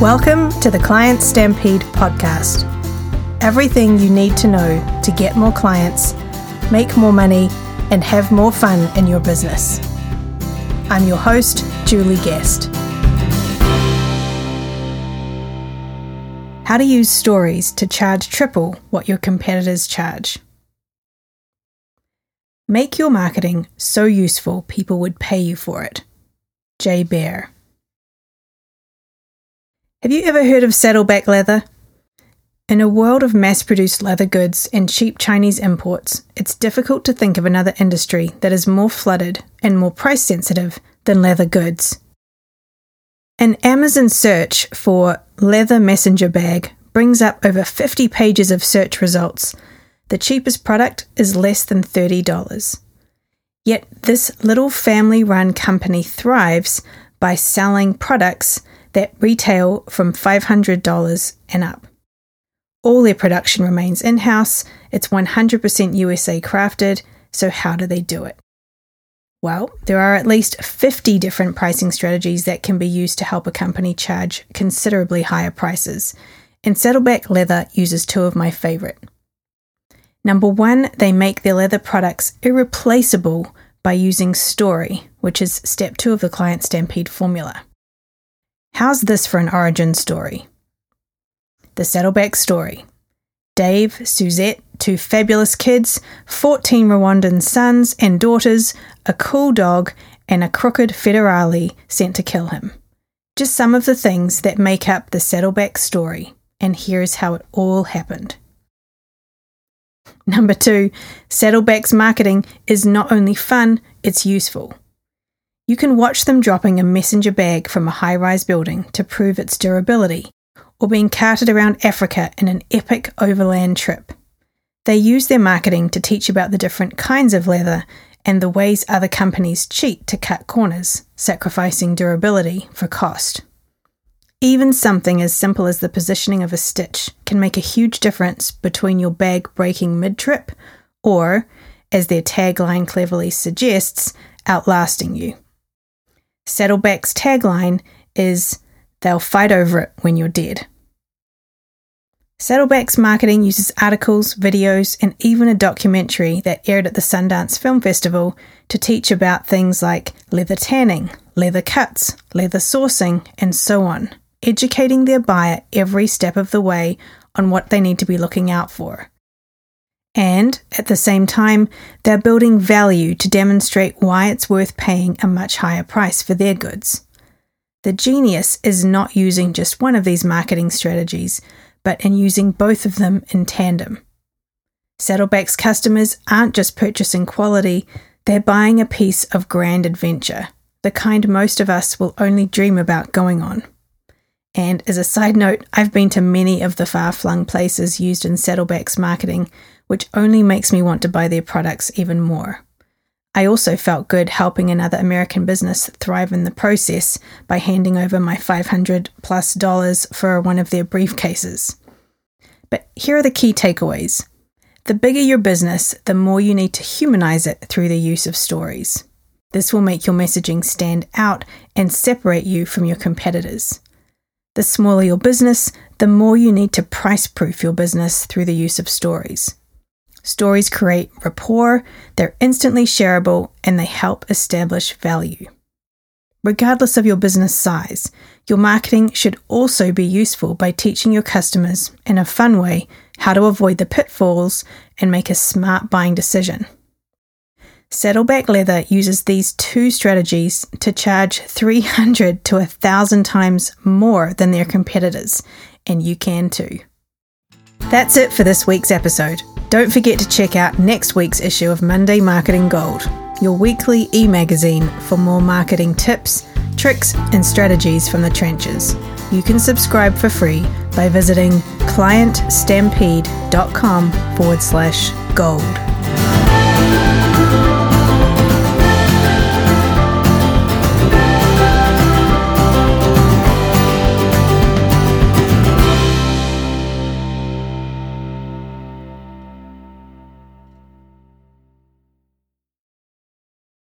Welcome to the Client Stampede podcast. Everything you need to know to get more clients, make more money, and have more fun in your business. I'm your host, Julie Guest. How to use stories to charge triple what your competitors charge. Make your marketing so useful people would pay you for it. Jay Baer. Have you ever heard of saddleback leather? In a world of mass produced leather goods and cheap Chinese imports, it's difficult to think of another industry that is more flooded and more price sensitive than leather goods. An Amazon search for leather messenger bag brings up over 50 pages of search results. The cheapest product is less than $30. Yet this little family run company thrives by selling products that retail from $500 and up. All their production remains in house, it's 100% USA crafted, so how do they do it? Well, there are at least 50 different pricing strategies that can be used to help a company charge considerably higher prices, and Saddleback Leather uses two of my favorite. Number one, they make their leather products irreplaceable by using story, which is step two of the client stampede formula. How's this for an origin story? The Saddleback Story Dave, Suzette, two fabulous kids, 14 Rwandan sons and daughters, a cool dog, and a crooked federale sent to kill him. Just some of the things that make up the Saddleback story, and here's how it all happened. Number two, Saddleback's marketing is not only fun, it's useful. You can watch them dropping a messenger bag from a high rise building to prove its durability, or being carted around Africa in an epic overland trip. They use their marketing to teach about the different kinds of leather and the ways other companies cheat to cut corners, sacrificing durability for cost. Even something as simple as the positioning of a stitch can make a huge difference between your bag breaking mid trip or, as their tagline cleverly suggests, outlasting you. Saddleback's tagline is They'll fight over it when you're dead. Saddleback's marketing uses articles, videos, and even a documentary that aired at the Sundance Film Festival to teach about things like leather tanning, leather cuts, leather sourcing, and so on, educating their buyer every step of the way on what they need to be looking out for. And at the same time, they're building value to demonstrate why it's worth paying a much higher price for their goods. The genius is not using just one of these marketing strategies, but in using both of them in tandem. Saddleback's customers aren't just purchasing quality, they're buying a piece of grand adventure, the kind most of us will only dream about going on. And as a side note, I've been to many of the far flung places used in Saddleback's marketing, which only makes me want to buy their products even more. I also felt good helping another American business thrive in the process by handing over my 500 plus dollars for one of their briefcases. But here are the key takeaways. The bigger your business, the more you need to humanize it through the use of stories. This will make your messaging stand out and separate you from your competitors. The smaller your business, the more you need to price proof your business through the use of stories. Stories create rapport, they're instantly shareable, and they help establish value. Regardless of your business size, your marketing should also be useful by teaching your customers, in a fun way, how to avoid the pitfalls and make a smart buying decision. Saddleback Leather uses these two strategies to charge 300 to 1,000 times more than their competitors, and you can too. That's it for this week's episode. Don't forget to check out next week's issue of Monday Marketing Gold, your weekly e magazine for more marketing tips, tricks, and strategies from the trenches. You can subscribe for free by visiting clientstampede.com forward slash gold.